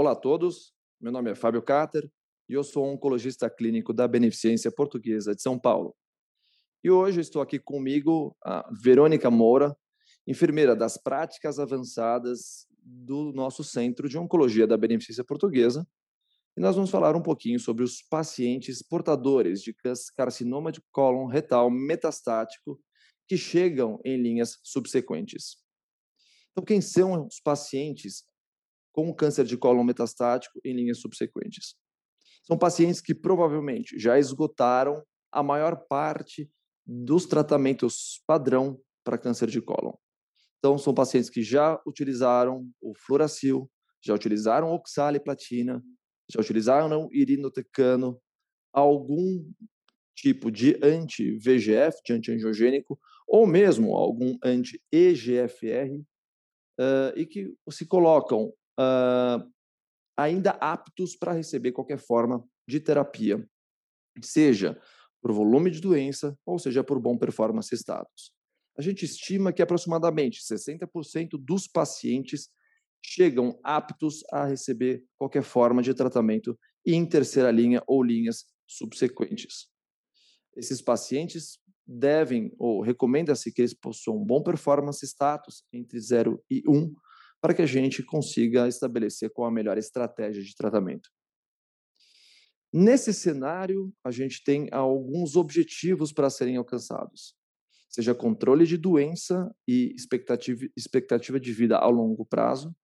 Olá a todos, meu nome é Fábio Cater e eu sou oncologista clínico da Beneficência Portuguesa de São Paulo. E hoje estou aqui comigo a Verônica Moura, enfermeira das práticas avançadas do nosso Centro de Oncologia da Beneficência Portuguesa. E nós vamos falar um pouquinho sobre os pacientes portadores de carcinoma de cólon retal metastático que chegam em linhas subsequentes. Então, quem são os pacientes com câncer de cólon metastático em linhas subsequentes? São pacientes que provavelmente já esgotaram a maior parte dos tratamentos padrão para câncer de cólon. Então, são pacientes que já utilizaram o fluoracil, já utilizaram oxaliplatina, já utilizaram irinotecano, algum tipo de anti-VGF, de antiangiogênico, ou mesmo algum anti-EGFR, uh, e que se colocam uh, ainda aptos para receber qualquer forma de terapia, seja por volume de doença, ou seja por bom performance status. A gente estima que aproximadamente 60% dos pacientes chegam aptos a receber qualquer forma de tratamento em terceira linha ou linhas subsequentes. Esses pacientes devem, ou recomenda-se que eles possuam bom performance status entre 0 e 1, para que a gente consiga estabelecer qual a melhor estratégia de tratamento. Nesse cenário, a gente tem alguns objetivos para serem alcançados, seja controle de doença e expectativa, expectativa de vida a longo prazo,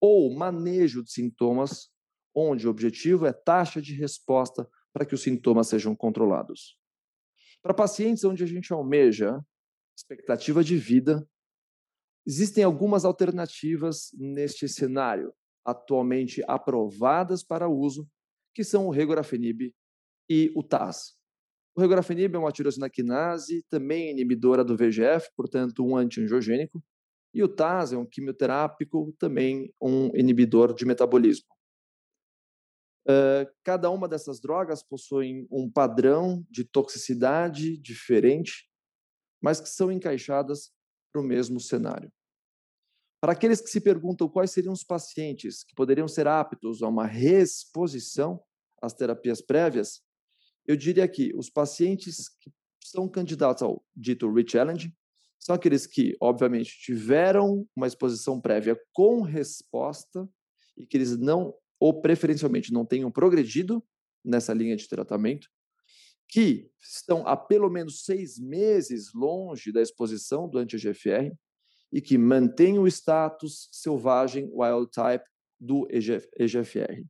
ou manejo de sintomas, onde o objetivo é taxa de resposta para que os sintomas sejam controlados. Para pacientes onde a gente almeja expectativa de vida, existem algumas alternativas neste cenário, atualmente aprovadas para uso, que são o regorafenib e o TAS. O regorafenib é uma tirosina quinase, também inibidora do VEGF, portanto um antiangiogênico, e o TAS é um quimioterápico, também um inibidor de metabolismo. Cada uma dessas drogas possui um padrão de toxicidade diferente, mas que são encaixadas para o mesmo cenário. Para aqueles que se perguntam quais seriam os pacientes que poderiam ser aptos a uma reexposição às terapias prévias, eu diria que os pacientes que são candidatos ao dito re-challenge são aqueles que, obviamente, tiveram uma exposição prévia com resposta e que eles não ou preferencialmente não tenham progredido nessa linha de tratamento, que estão há pelo menos seis meses longe da exposição do anti-EGFR e que mantêm o status selvagem wild type do EGFR.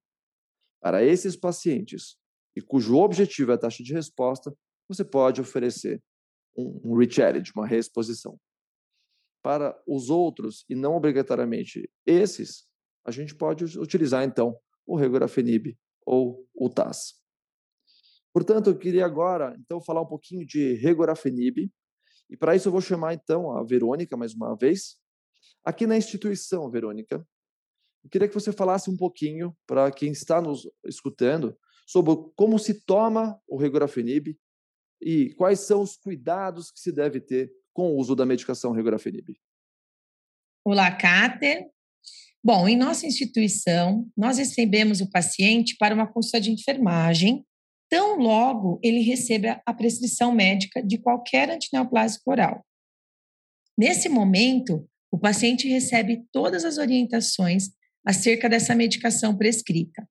Para esses pacientes, e cujo objetivo é a taxa de resposta, você pode oferecer um, um rechallenge, uma reexposição. Para os outros, e não obrigatoriamente esses, a gente pode utilizar, então, o regorafenib ou o TAS. Portanto, eu queria agora, então, falar um pouquinho de regorafenib, e para isso eu vou chamar, então, a Verônica, mais uma vez. Aqui na instituição, Verônica, eu queria que você falasse um pouquinho, para quem está nos escutando, sobre como se toma o regorafenib e quais são os cuidados que se deve ter com o uso da medicação regorafenib. Olá, Cáter. Bom, em nossa instituição, nós recebemos o paciente para uma consulta de enfermagem, tão logo ele receba a prescrição médica de qualquer antineoplásico oral. Nesse momento, o paciente recebe todas as orientações acerca dessa medicação prescrita,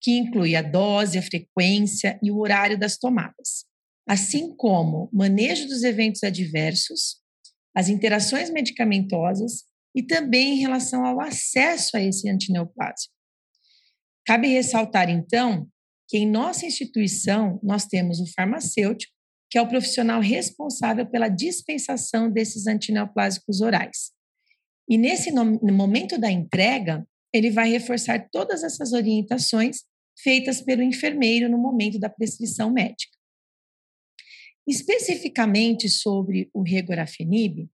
que inclui a dose, a frequência e o horário das tomadas, assim como manejo dos eventos adversos, as interações medicamentosas e também em relação ao acesso a esse antineoplásico. Cabe ressaltar, então, que em nossa instituição nós temos o farmacêutico, que é o profissional responsável pela dispensação desses antineoplásicos orais. E nesse no, momento da entrega, ele vai reforçar todas essas orientações feitas pelo enfermeiro no momento da prescrição médica. Especificamente sobre o regorafenib,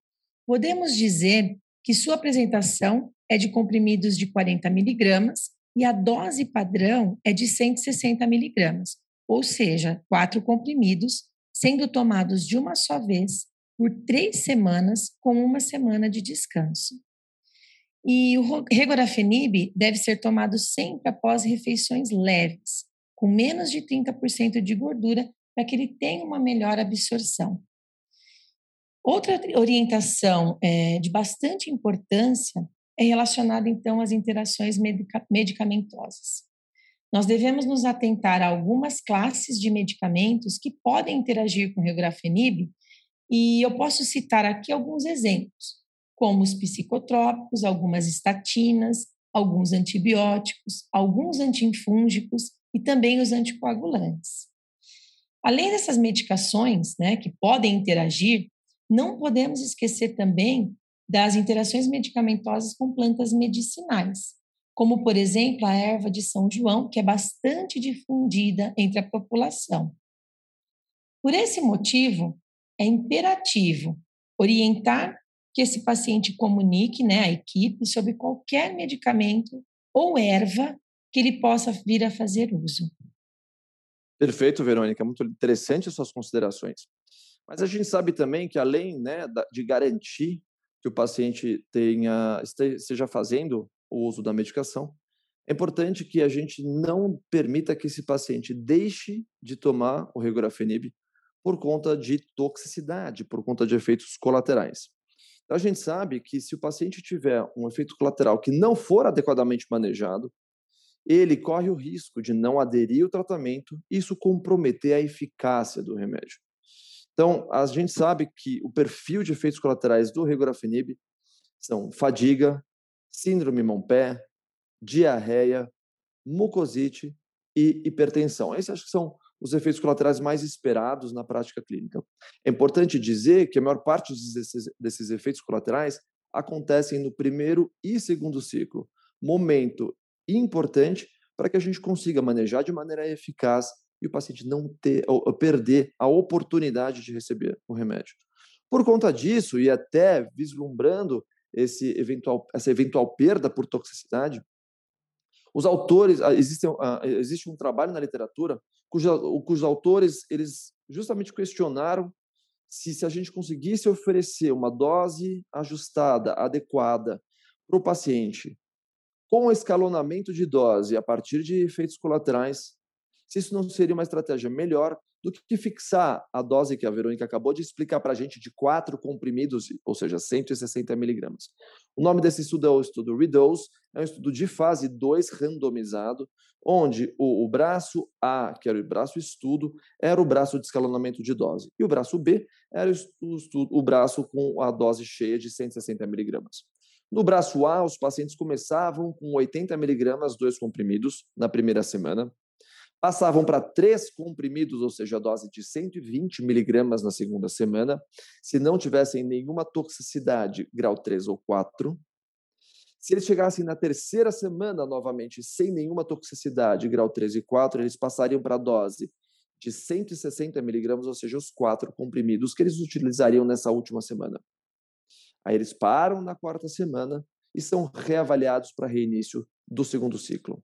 podemos dizer que sua apresentação é de comprimidos de 40 miligramas e a dose padrão é de 160 miligramas, ou seja, quatro comprimidos, sendo tomados de uma só vez por três semanas, com uma semana de descanso. E o regorafenib deve ser tomado sempre após refeições leves, com menos de 30% de gordura, para que ele tenha uma melhor absorção. Outra orientação é, de bastante importância é relacionada, então, às interações medica medicamentosas. Nós devemos nos atentar a algumas classes de medicamentos que podem interagir com o regorafenib, e eu posso citar aqui alguns exemplos como os psicotrópicos, algumas estatinas, alguns antibióticos, alguns antifúngicos e também os anticoagulantes. Além dessas medicações, né, que podem interagir, não podemos esquecer também das interações medicamentosas com plantas medicinais, como, por exemplo, a erva de São João, que é bastante difundida entre a população. Por esse motivo, é imperativo orientar que esse paciente comunique né, à equipe sobre qualquer medicamento ou erva que ele possa vir a fazer uso. Perfeito, Verônica. Muito interessante as suas considerações. Mas a gente sabe também que, além né, de garantir que o paciente tenha, esteja fazendo o uso da medicação, é importante que a gente não permita que esse paciente deixe de tomar o regorafenib por conta de toxicidade, por conta de efeitos colaterais. Então, a gente sabe que se o paciente tiver um efeito colateral que não for adequadamente manejado, ele corre o risco de não aderir ao tratamento e isso comprometer a eficácia do remédio. Então, a gente sabe que o perfil de efeitos colaterais do regorafenib são fadiga, síndrome mão-pé, diarreia, mucosite e hipertensão. Esses acho que são os efeitos colaterais mais esperados na prática clínica. É importante dizer que a maior parte desses, desses efeitos colaterais acontecem no primeiro e segundo ciclo, momento importante para que a gente consiga manejar de maneira eficaz e o paciente não ter ou perder a oportunidade de receber o remédio. Por conta disso e até vislumbrando esse eventual, essa eventual perda por toxicidade, os autores, ah, existe, ah, existe um trabalho na literatura cujos autores eles justamente questionaram se, se a gente conseguisse oferecer uma dose ajustada, adequada para o paciente, com escalonamento de dose a partir de efeitos colaterais, se isso não seria uma estratégia melhor do que fixar a dose que a Verônica acabou de explicar para a gente de quatro comprimidos, ou seja, 160 miligramas. O nome desse estudo é o estudo REDOSE, é um estudo de fase 2 randomizado, onde o, o, braço A, que era o braço estudo, era o braço de escalonamento de dose, e o braço B era o, estudo, o braço com a dose cheia de 160 miligramas. No braço A, os pacientes começavam com 80 miligramas, dois comprimidos, na primeira semana passavam para três comprimidos, ou seja, a dose de 120 miligramas na segunda semana, se não tivessem nenhuma toxicidade, grau 3 ou 4. Se eles chegassem na terceira semana, novamente, sem nenhuma toxicidade, grau 3 e 4, eles passariam para a dose de 160 miligramas, ou seja, os quatro comprimidos que eles utilizariam nessa última semana. Aí eles param na quarta semana e são reavaliados para reinício do segundo ciclo.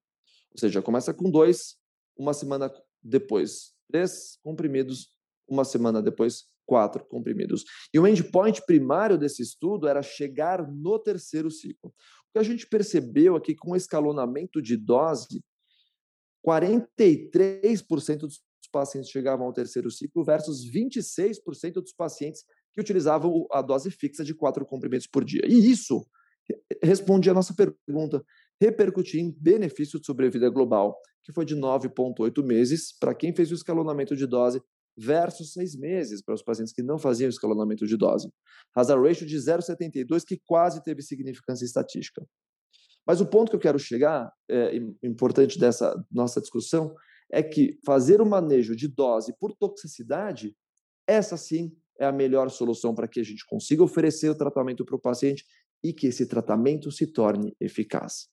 Ou seja, começa com dois, uma semana depois, três comprimidos, uma semana depois, quatro comprimidos. E o endpoint primário desse estudo era chegar no terceiro ciclo. O que a gente percebeu aqui com o escalonamento de dose, 43% dos pacientes chegavam ao terceiro ciclo versus 26% dos pacientes que utilizavam a dose fixa de quatro comprimidos por dia. E isso responde a nossa pergunta: repercutir em benefício de sobrevida global, que foi de 9,8 meses para quem fez o escalonamento de dose, versus seis meses para os pacientes que não faziam escalonamento de dose. Hazard ratio de 0,72, que quase teve significância estatística. Mas o ponto que eu quero chegar, é, importante dessa nossa discussão, é que fazer o manejo de dose por toxicidade, essa sim é a melhor solução para que a gente consiga oferecer o tratamento para o paciente e que esse tratamento se torne eficaz.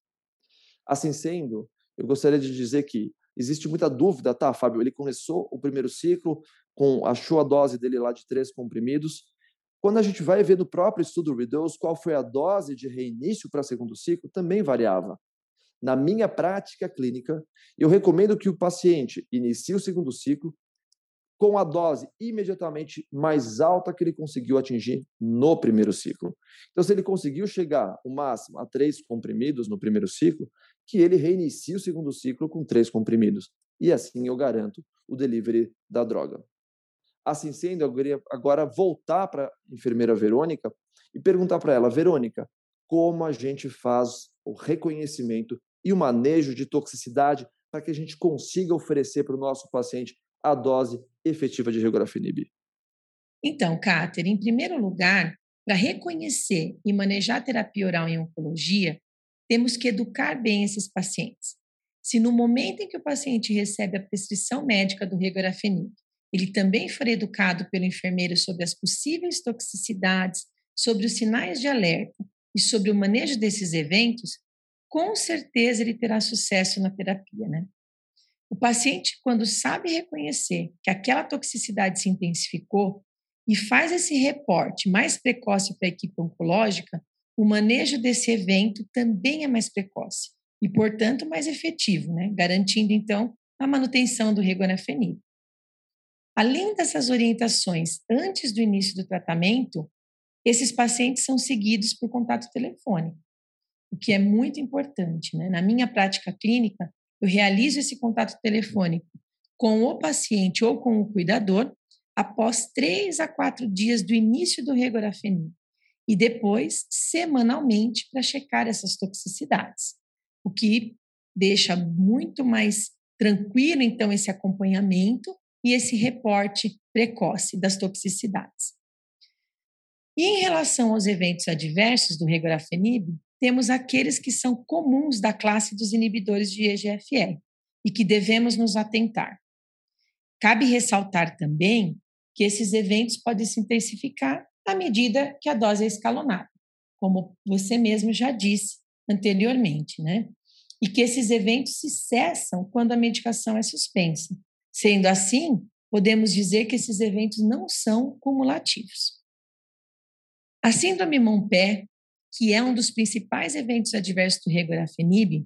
Assim sendo, eu gostaria de dizer que existe muita dúvida, tá, Fábio? Ele começou o primeiro ciclo, com achou a dose dele lá de três comprimidos. Quando a gente vai ver no próprio estudo Reduce qual foi a dose de reinício para segundo ciclo, também variava. Na minha prática clínica, eu recomendo que o paciente inicie o segundo ciclo, com a dose imediatamente mais alta que ele conseguiu atingir no primeiro ciclo. Então, se ele conseguiu chegar o máximo a três comprimidos no primeiro ciclo, que ele reinicie o segundo ciclo com três comprimidos. E assim eu garanto o delivery da droga. Assim sendo, eu queria agora voltar para a enfermeira Verônica e perguntar para ela, Verônica, como a gente faz o reconhecimento e o manejo de toxicidade para que a gente consiga oferecer para o nosso paciente a dose efetiva de regorafenib? Então, Cáter, em primeiro lugar, para reconhecer e manejar a terapia oral em oncologia, temos que educar bem esses pacientes. Se no momento em que o paciente recebe a prescrição médica do regorafenib, ele também for educado pelo enfermeiro sobre as possíveis toxicidades, sobre os sinais de alerta e sobre o manejo desses eventos, com certeza ele terá sucesso na terapia, né? O paciente, quando sabe reconhecer que aquela toxicidade se intensificou e faz esse reporte mais precoce para a equipe oncológica, o manejo desse evento também é mais precoce e, portanto, mais efetivo, né? garantindo, então, a manutenção do regorafenib. Além dessas orientações antes do início do tratamento, esses pacientes são seguidos por contato telefônico, o que é muito importante. Né? Na minha prática clínica, eu realizo esse contato telefônico com o paciente ou com o cuidador após três a quatro dias do início do regorafenib e depois semanalmente para checar essas toxicidades, o que deixa muito mais tranquilo então esse acompanhamento e esse reporte precoce das toxicidades. E em relação aos eventos adversos do regorafenib, temos aqueles que são comuns da classe dos inibidores de EGFR e que devemos nos atentar. Cabe ressaltar também que esses eventos podem se intensificar à medida que a dose é escalonada, como você mesmo já disse anteriormente, né? E que esses eventos se cessam quando a medicação é suspensa. Sendo assim, podemos dizer que esses eventos não são cumulativos. A síndrome Montpé que é um dos principais eventos adversos do regorafenib,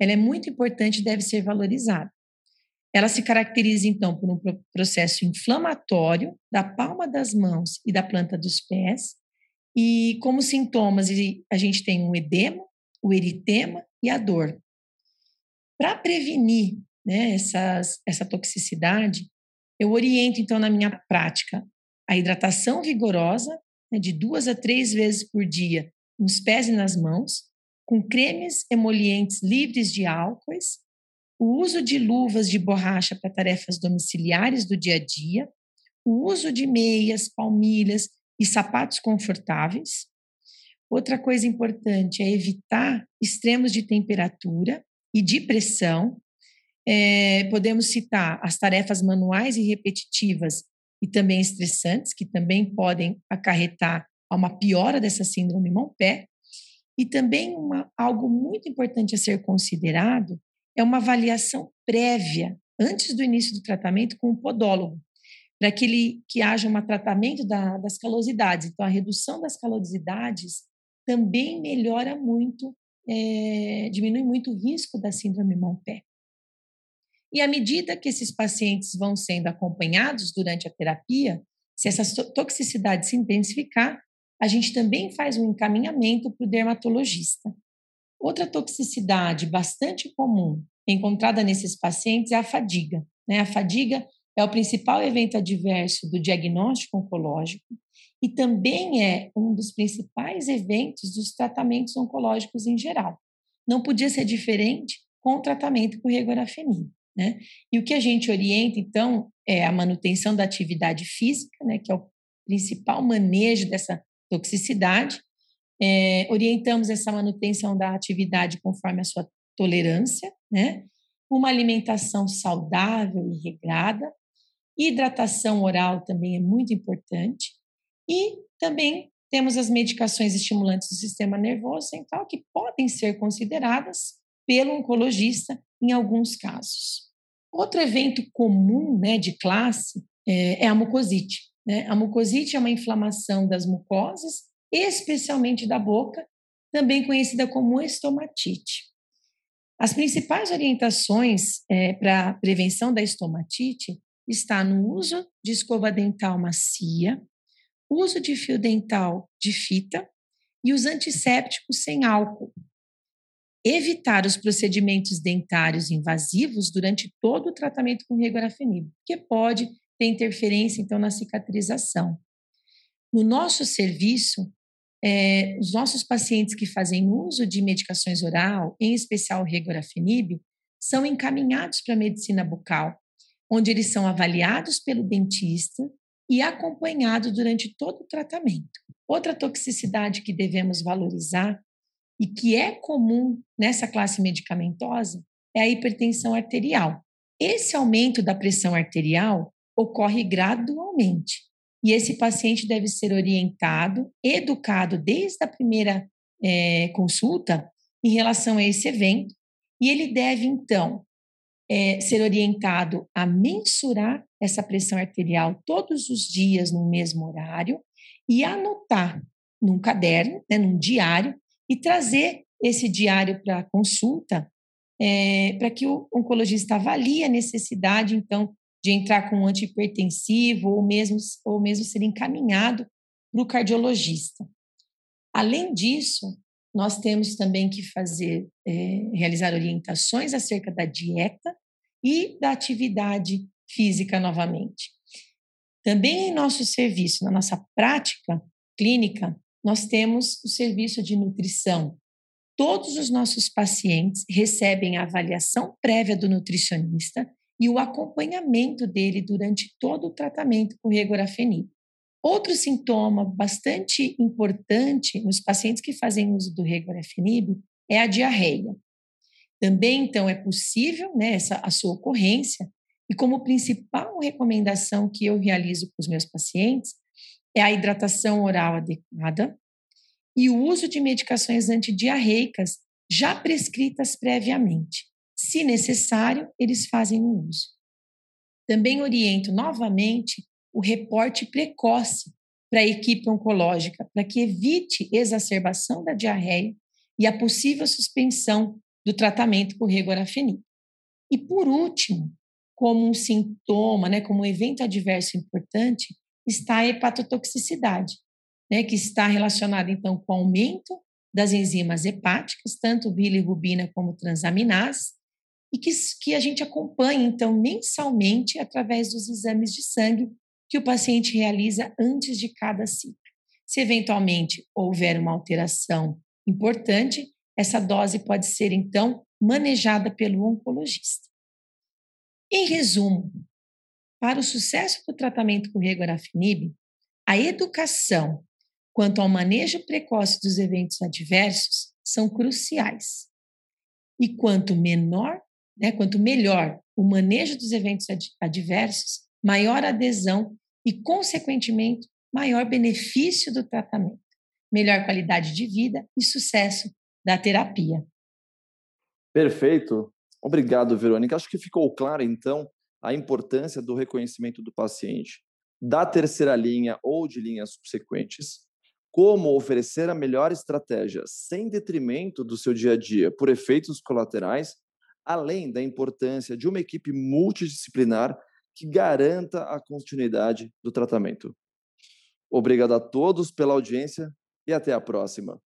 ela é muito importante e deve ser valorizada. Ela se caracteriza, então, por um processo inflamatório da palma das mãos e da planta dos pés, e como sintomas, a gente tem o edema, o eritema e a dor. Para prevenir né, essas, essa toxicidade, eu oriento, então, na minha prática, a hidratação vigorosa, né, de duas a três vezes por dia, nos pés e nas mãos, com cremes emolientes livres de álcoois, o uso de luvas de borracha para tarefas domiciliares do dia a dia, o uso de meias, palmilhas e sapatos confortáveis. Outra coisa importante é evitar extremos de temperatura e de pressão. É, podemos citar as tarefas manuais e repetitivas e também estressantes, que também podem acarretar a uma piora dessa síndrome Montpé. E também uma, algo muito importante a ser considerado é uma avaliação prévia, antes do início do tratamento, com o podólogo, para que, ele, que haja um tratamento da, das calosidades. Então, a redução das calosidades também melhora muito, é, diminui muito o risco da síndrome Montpé. E à medida que esses pacientes vão sendo acompanhados durante a terapia, se essa toxicidade se intensificar, a gente também faz um encaminhamento para o dermatologista. Outra toxicidade bastante comum encontrada nesses pacientes é a fadiga. Né? A fadiga é o principal evento adverso do diagnóstico oncológico e também é um dos principais eventos dos tratamentos oncológicos em geral. Não podia ser diferente com o tratamento com regorafenib. Né? E o que a gente orienta, então, é a manutenção da atividade física, né, que é o principal manejo dessa toxicidade. É, orientamos essa manutenção da atividade conforme a sua tolerância, né? Uma alimentação saudável e regrada. Hidratação oral também é muito importante. E também temos as medicações estimulantes do sistema nervoso central que podem ser consideradas pelo oncologista em alguns casos. Outro evento comum né, de classe é, é a mucosite. Né? A mucosite é uma inflamação das mucosas, especialmente da boca, também conhecida como estomatite. As principais orientações é, para prevenção da estomatite está no uso de escova dental macia, uso de fio dental de fita e os antissépticos sem álcool. Evitar os procedimentos dentários invasivos durante todo o tratamento com regorafenib, que pode ter interferência, então, na cicatrização. No nosso serviço, é, os nossos pacientes que fazem uso de medicações oral, em especial regorafenib, são encaminhados para a medicina bucal, onde eles são avaliados pelo dentista e acompanhados durante todo o tratamento. Outra toxicidade que devemos valorizar e que é comum nessa classe medicamentosa é a hipertensão arterial. Esse aumento da pressão arterial ocorre gradualmente. E esse paciente deve ser orientado, educado desde a primeira é, consulta em relação a esse evento, e ele deve, então, é, ser orientado a mensurar essa pressão arterial todos os dias no mesmo horário e anotar num caderno, né, num diário, e trazer esse diário para a consulta, é, para que o oncologista avalie a necessidade, então, de entrar com um antihipertensivo ou mesmo, ou mesmo ser encaminhado para o cardiologista. Além disso, nós temos também que fazer, é, realizar orientações acerca da dieta e da atividade física novamente. Também em nosso serviço, na nossa prática clínica, nós temos o serviço de nutrição. Todos os nossos pacientes recebem a avaliação prévia do nutricionista e o acompanhamento dele durante todo o tratamento com regorafenib. Outro sintoma bastante importante nos pacientes que fazem uso do regorafenib é a diarreia. Também, então, é possível né, essa, a sua ocorrência, e como principal recomendação que eu realizo com os meus pacientes é a hidratação oral adequada e o uso de medicações antidiarreicas já prescritas previamente. Se necessário, eles fazem o uso. Também oriento novamente o reporte precoce para a equipe oncológica, para que evite exacerbação da diarreia e a possível suspensão do tratamento com regorafenib. E por último, como um sintoma, né, como um evento adverso importante, está a hepatotoxicidade, né, que está relacionada então com o aumento das enzimas hepáticas, tanto bilirrubina como transaminase, e que, que a gente acompanha, então, mensalmente, através dos exames de sangue que o paciente realiza antes de cada ciclo. Se eventualmente houver uma alteração importante, essa dose pode ser, então, manejada pelo oncologista. Em resumo, para o sucesso do tratamento com regorafenib, a educação quanto ao manejo precoce dos eventos adversos são cruciais. E quanto menor né? Quanto melhor o manejo dos eventos adversos, maior adesão e, consequentemente, maior benefício do tratamento, melhor qualidade de vida e sucesso da terapia. Perfeito. Obrigado, Verônica. Acho que ficou claro, então, a importância do reconhecimento do paciente, da terceira linha ou de linhas subsequentes, como oferecer a melhor estratégia sem detrimento do seu dia a dia por efeitos colaterais além da importância de uma equipe multidisciplinar que garanta a continuidade do tratamento. Obrigado a todos pela audiência e até a próxima.